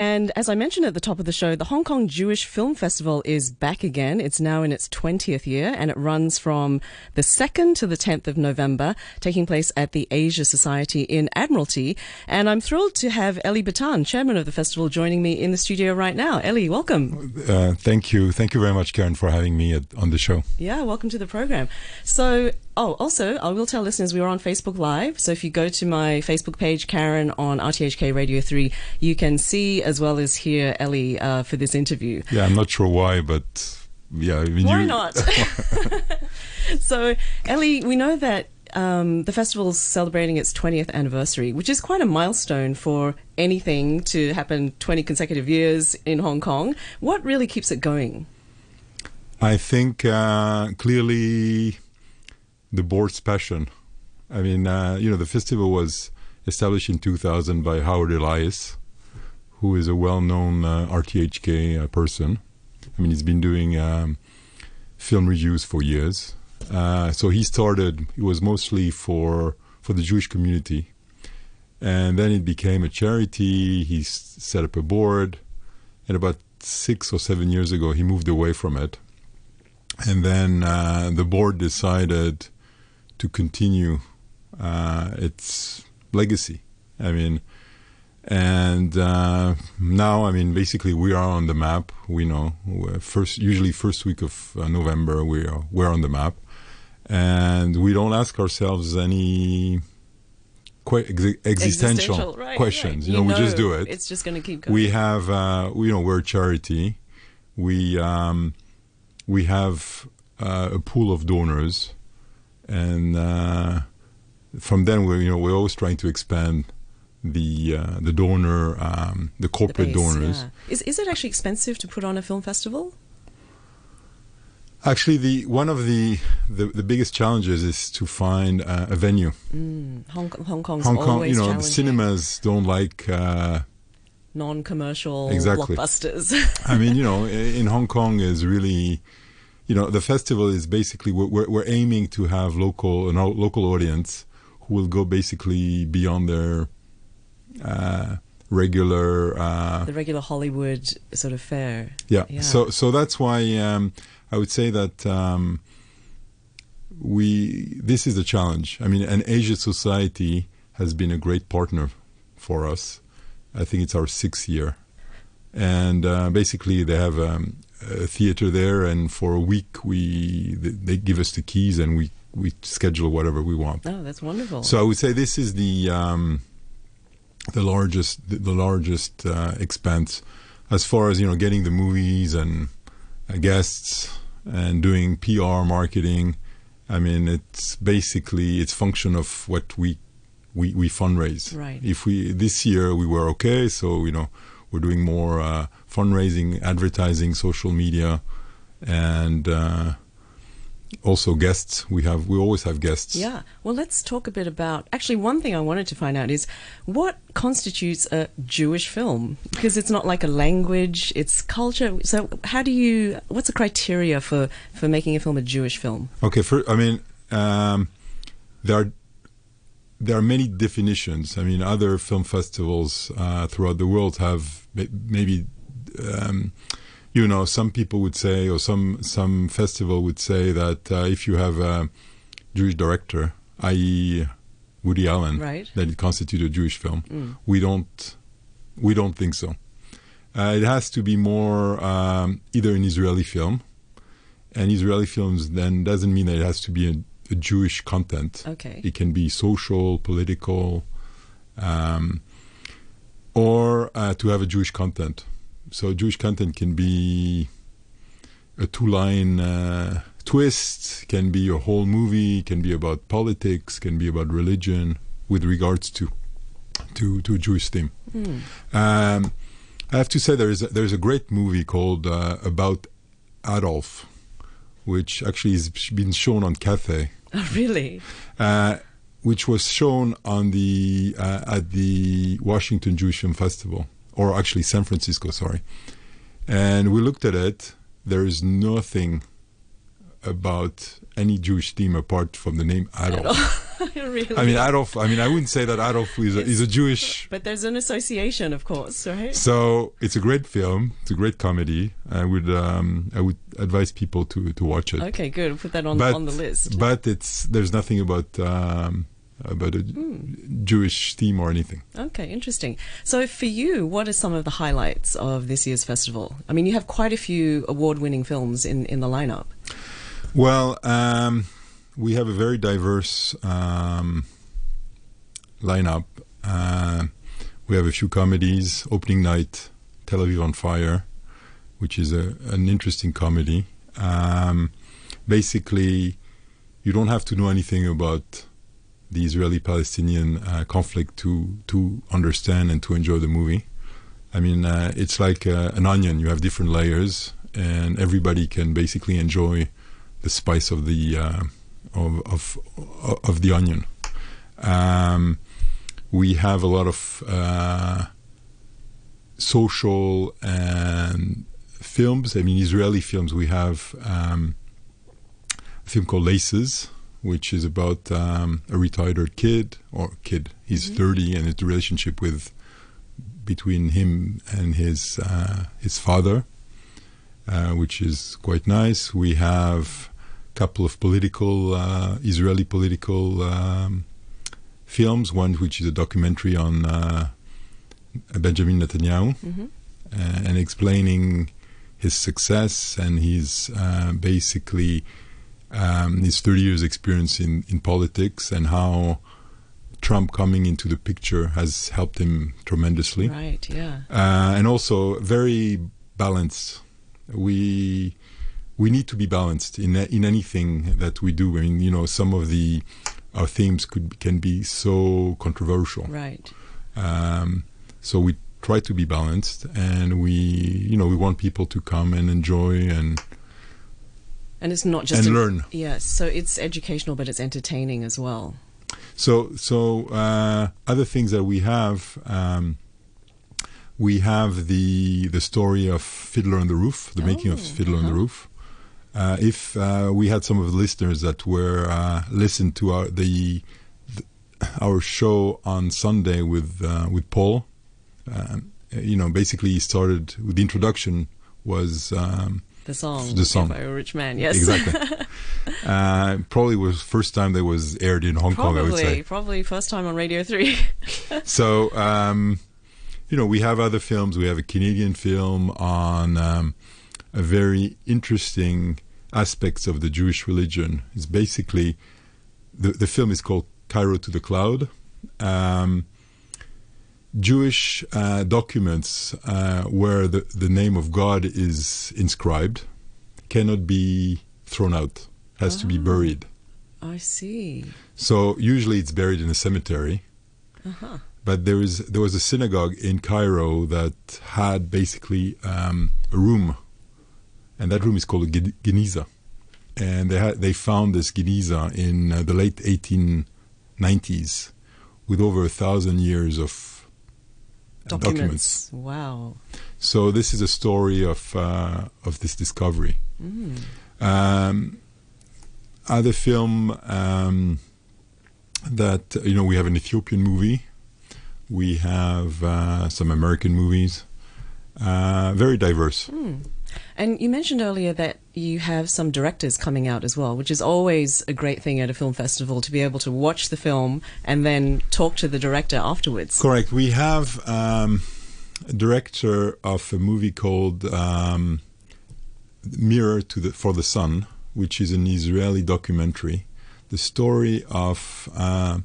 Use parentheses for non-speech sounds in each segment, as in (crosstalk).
And as I mentioned at the top of the show, the Hong Kong Jewish Film Festival is back again. It's now in its 20th year and it runs from the 2nd to the 10th of November, taking place at the Asia Society in Admiralty. And I'm thrilled to have Eli Bitan, chairman of the festival, joining me in the studio right now. Eli, welcome. Uh, thank you. Thank you very much, Karen, for having me at, on the show. Yeah, welcome to the program. So, Oh, also, I will tell listeners we are on Facebook Live. So if you go to my Facebook page, Karen, on RTHK Radio 3, you can see as well as hear Eli uh, for this interview. Yeah, I'm not sure why, but yeah. I mean, why you... not? (laughs) (laughs) so, Eli, we know that um, the festival is celebrating its 20th anniversary, which is quite a milestone for anything to happen 20 consecutive years in Hong Kong. What really keeps it going? I think uh, clearly the board's passion. I mean, uh, you know, the festival was established in 2000 by Howard Elias, who is a well-known uh, RTHK uh, person. I mean, he's been doing um, film reviews for years. Uh, so he started. It was mostly for for the Jewish community, and then it became a charity. He set up a board, and about six or seven years ago, he moved away from it. And then uh, the board decided to continue uh, its legacy. I mean, and uh, now, I mean, basically, we are on the map. We know first, usually first week of uh, November, we are we're on the map, and we don't ask ourselves any que- ex- existential, existential right, questions. Right. You, know, know, we just do it. It's just going to keep going. We have, uh, you know, we're a charity. We um, we have uh, a pool of donors and uh, from then we you know we're always trying to expand the uh, the donor um, the corporate the base, donors. Yeah. Is is it actually expensive to put on a film festival? Actually, the one of the, the, the biggest challenges is to find uh, a venue. Mm, Hong, Hong Kong's Hong Kong, you know, the cinemas don't like uh, non-commercial exactly. blockbusters. I mean, you (laughs) know, in Hong Kong is really you know, the festival is basically we're, we're aiming to have local an local audience who will go basically beyond their uh, regular uh, the regular Hollywood sort of fair. Yeah. yeah. So so that's why um, I would say that um, we this is a challenge. I mean, an Asia Society has been a great partner for us. I think it's our sixth year, and uh, basically they have um, a theater there, and for a week we they give us the keys and we we schedule whatever we want. Oh, that's wonderful. So I would say this is the um, the largest the, largest uh, expense as far as you know getting the movies and uh, guests and doing PR marketing. I mean, it's basically it's function of what we we, we fundraise. Right. If we this year we were okay, so you know we're doing more uh, fundraising, advertising, social media, and uh, also guests. We have we always have guests. Yeah. Well, let's talk a bit about. Actually, one thing I wanted to find out is what constitutes a Jewish film because it's not like a language; it's culture. So, how do you? What's the criteria for for making a film a Jewish film? Okay. For I mean. Um, there are there are many definitions. I mean, other film festivals uh, throughout the world have maybe, um, you know, some people would say, or some some festival would say that uh, if you have a Jewish director, i.e., Woody Allen, right. that it constitutes a Jewish film. Mm. We don't we don't think so. Uh, it has to be more um, either an Israeli film, and Israeli films then doesn't mean that it has to be a Jewish content. Okay. It can be social, political, um, or uh, to have a Jewish content. So Jewish content can be a two-line uh, twist, can be a whole movie, can be about politics, can be about religion, with regards to to to a Jewish theme. Mm. Um, I have to say there is a, there is a great movie called uh, about Adolf, which actually has been shown on Cathay Oh, (laughs) really? Uh, which was shown on the uh, at the Washington Jewish Film Festival, or actually San Francisco, sorry. And we looked at it. There is nothing about any Jewish theme apart from the name Adolf. (laughs) (laughs) really? I mean, Adolf. I mean, I wouldn't say that Adolf is a, is a Jewish. But there's an association, of course, right? So it's a great film. It's a great comedy. I would um, I would advise people to to watch it. Okay, good. Put that on But on the list. but it's there's nothing about um, about a Hmm. Jewish theme or anything. Okay, interesting. So for you, what are some of the highlights of this year's festival? I mean, you have quite a few award-winning films in in the lineup. Well, um, we have a very diverse um, lineup. Uh, we have a few comedies. Opening night, Tel Aviv on Fire, which is a, an interesting comedy. Um, basically, you don't have to know anything about the Israeli-Palestinian uh, conflict to to understand and to enjoy the movie. I mean, uh, it's like uh, an onion. You have different layers, and everybody can basically enjoy the spice of the uh, of, of of the onion. Um, we have a lot of uh, social and films. I mean, Israeli films. We have um, a film called Laces, which is about um, a retired kid or kid. He's thirty, and it's a relationship with between him and his uh, his father, uh, which is quite nice. We have couple of political uh, Israeli political um, films. One which is a documentary on uh, Benjamin Netanyahu hmm uh, and explaining his success and his uh, basically um, his 30 years experience in, in politics and how Trump coming into the picture has helped him tremendously Right. Yeah. uh, and also very balanced. We we need to be balanced in in anything that we do. I mean, you know, some of the our themes could can be so controversial. Right. Um, so we try to be balanced, and we you know we want people to come and enjoy and And it's not just and an- learn. Yes. So it's educational, but it's entertaining as well. So, so uh, other things that we have, um, we have the the story of Fiddler on the Roof, the making of Oh, Fiddler on the uh-huh. Roof. Uh, if uh, we had some of the listeners that were uh, listened to our the, the our show on Sunday with uh, with Paul, um, you know, basically he started with the introduction was um, The song. The song. by a rich man. Yes. exactly (laughs) uh, probably was first time that was aired in Hong Kong. I would say. probably. Probably first time on Radio Three. (laughs) So, um, you know, we have other films. We have a Canadian film on um, very interesting aspects of the Jewish religion. It's basically the the film is called Cairo to the Cloud. Um, Jewish uh, documents uh, where the, the name of God is inscribed cannot be thrown out, has to be Ah. buried. I see. So usually it's buried in a cemetery. Uh-huh. But there is there was a synagogue in Cairo that had basically um, a room, and that room is called a Geniza, and they had they found this Geniza in uh, the late 1890s, with over a thousand years of uh, Documents. Wow. So this is a story of uh, of this discovery. Mm. Um, other film um, that you know we have an Ethiopian movie, we have uh, some American movies, uh, very diverse. Hmm. And you mentioned earlier that you have some directors coming out as well, which is always a great thing at a film festival to be able to watch the film and then talk to the director afterwards. Correct. We have um, a director of a movie called um, Mirror to the for the Sun, which is an Israeli documentary, the story of uh,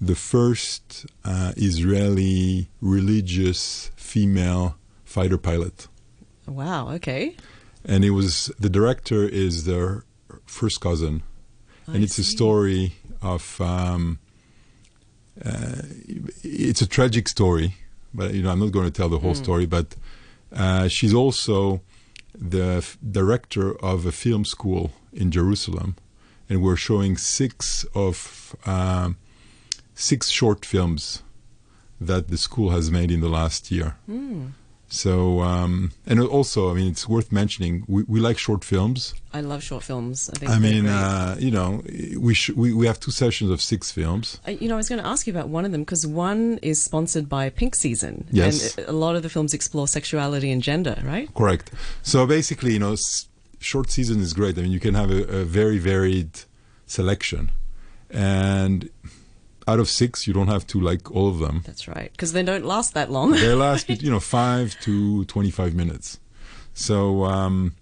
the first uh, Israeli religious female fighter pilot, Wow, okay. and it was the director is their first cousin, and I it's a story of um, uh, it's a tragic story but you know i'm not going to tell the whole Mm. story but uh, she's also the f- director of a film school in jerusalem and we're showing six of um, six short films that the school has made in the last year Hmm. So, um, and also, I mean, it's worth mentioning, we, we like short films. I love short films. I think. I mean, uh, you know, we, sh- we we have two sessions of six films. Uh, You know, I was going to ask you about one of them because one is sponsored by Pink Season. Yes. And a lot of the films explore sexuality and gender, right? Correct. So basically, you know, s- short season is great. I mean, you can have a, a very varied selection, and out of six, you don't have to like all of them. That's right. Because they don't last that long. They (laughs) last, you know, five to twenty-five minutes. So, um,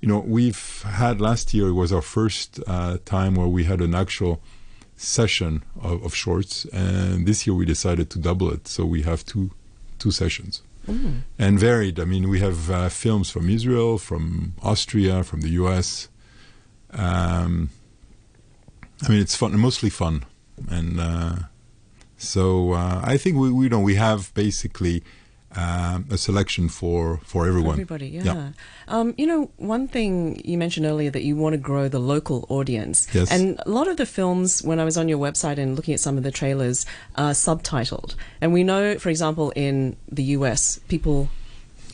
you know, we've had last year was our first uh, time where we had an actual session of, of shorts, and this year we decided to double it. So we have two two sessions Mm. and varied. I mean, we have uh, films from Israel, from Austria, from the U.S. Um, I mean, it's fun, mostly fun, and uh, so uh, I think we, we know we have basically um, a selection for for everyone. Everybody, yeah. Yeah. Um, you know, one thing you mentioned earlier that you want to grow the local audience. Yes. And a lot of the films, when I was on your website and looking at some of the trailers, are subtitled. And we know, for example, in the US, people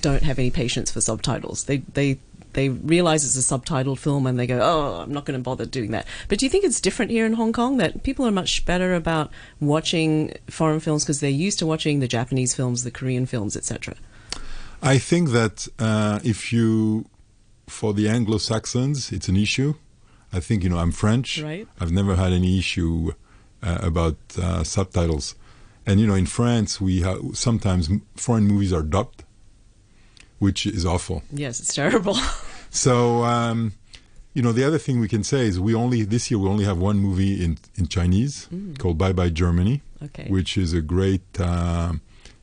don't have any patience for subtitles. They they they realize it's a subtitled film and they go, "Oh, I'm not going to bother doing that." But do you think it's different here in Hong Kong that people are much better about watching foreign films because they're used to watching the Japanese films, the Korean films, etc. I think that uh, if you, for the Anglo Saxons, it's an issue. I think you know I'm French. Right. I've never had any issue uh, about uh, subtitles, and you know in France we have sometimes foreign movies are dubbed, which is awful. Yes, it's terrible. (laughs) So um, you know the other thing we can say is we only this year we only have one movie in in Chinese called Bye Bye Germany okay. which is a great um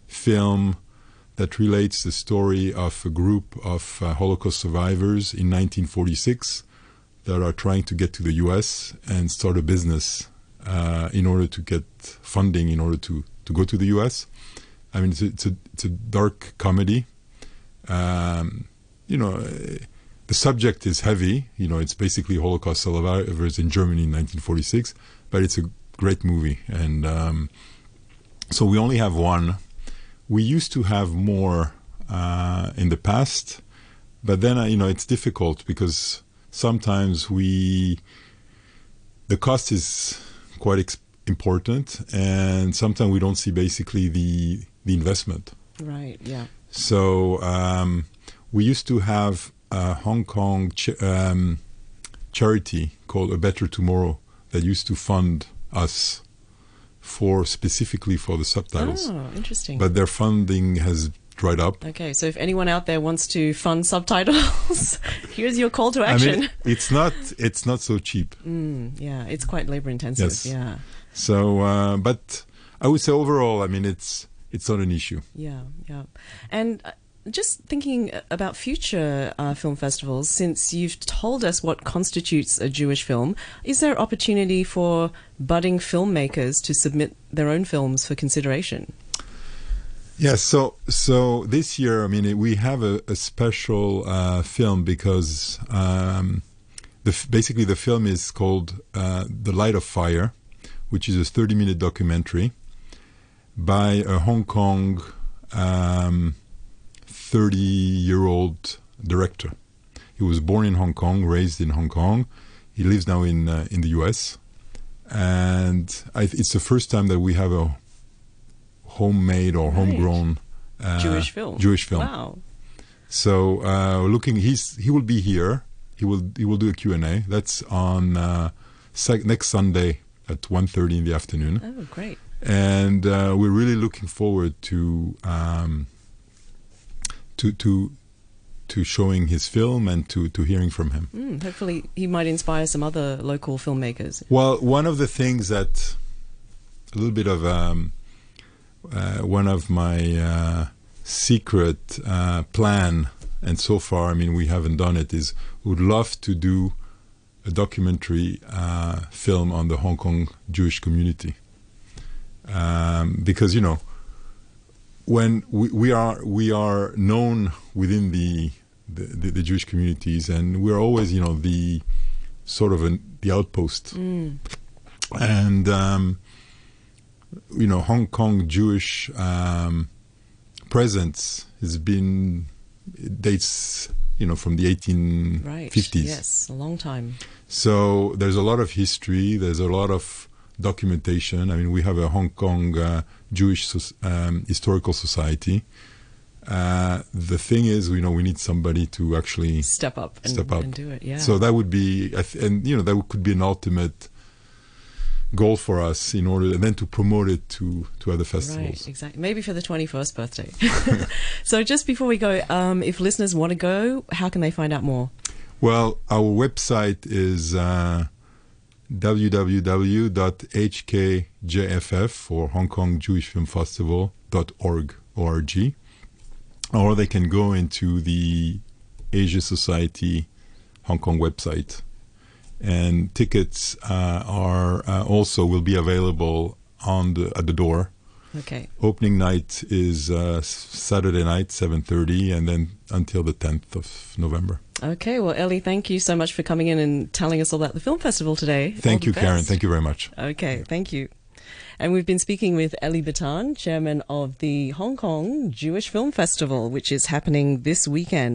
film that relates the story of a group of uh, Holocaust survivors in 1946 that are trying to get to the U.S. and start a business uh, in order to get funding in order to, to go to the U.S. I mean, it's a, it's a, it's a dark comedy. Um, you know, the subject is heavy. You know, it's basically Holocaust survivors in Germany in 1946, but it's a great movie. And um, so we only have one. We used to have more uh, in the past, but then uh, you know it's difficult because sometimes we the cost is quite ex- important, and sometimes we don't see basically the the investment. Right, yeah. So um, we used to have a Hong Kong ch- um, charity called A Better Tomorrow that used to fund us for specifically for the subtitles, Oh, interesting. but their funding has dried up. okay, so if anyone out there wants to fund subtitles, (laughs) here's your call to I action. mean, (laughs) it's not it's not so cheap. mm, yeah, it's quite labor intensive. Yes. Yeah, So, uh, but I would say overall, I mean, it's it's not an issue. yeah, yeah. And uh, just thinking about future uh, film festivals, since you've told us what constitutes a Jewish film, is there opportunity for budding filmmakers to submit their own films for consideration? Yes, so so this year, I mean, we have a, a special uh, film because um, the basically the film is called uh, "The Light of Fire," which is a 30-minute documentary by a Hong Kong 30-year-old director. He was born in Hong Kong, raised in Hong Kong. He lives now in uh, in the U.S. and I, it's the first time that we have a homemade or Right. homegrown uh, Jewish film. Jewish film. Wow. So uh, looking, he's he will be here. He will he will do a Q and A. That's on uh, sec- next Sunday at 1.30 in the afternoon, Oh, great. and uh, we're really looking forward to um, to to to showing his film and to to hearing from him. Mm, hopefully, he might inspire some other local filmmakers. Well, one of the things that a little bit of um, uh, one of my uh, secret uh, plan, and so far, I mean, we haven't done it. Is would love to do a documentary uh, film on the Hong Kong Jewish community, um, because you know when we, we are we are known within the the, the the Jewish communities, and we're always you know the sort of an, the outpost Mm. and um, you know Hong Kong Jewish um, presence has been it dates you know from the 1850s. Right. Yes, a long time. So there's a lot of history. There's a lot of documentation. I mean, we have a Hong Kong uh, Jewish um, historical society. Uh, the thing is, you know, we need somebody to actually step up and, step up and do it. Yeah. So that would be, and you know, that could be an ultimate goal for us in order and then to promote it to to other festivals right exactly maybe for the 21st birthday (laughs) so just before we go um, if listeners want to go how can they find out more well our website is uh, www.hkjff for hong kong jewish film org or they can go into the asia society hong kong website and tickets uh, are uh, also will be available on the at the door. Okay. Opening night is uh, Saturday night, seven thirty, and then until the tenth of November. Okay. Well, Eli, thank you so much for coming in and telling us all about the film festival today. Thank you. Karen. Thank you very much. Okay. Thank you. And we've been speaking with Eli Bitan, chairman of the Hong Kong Jewish Film Festival, which is happening this weekend.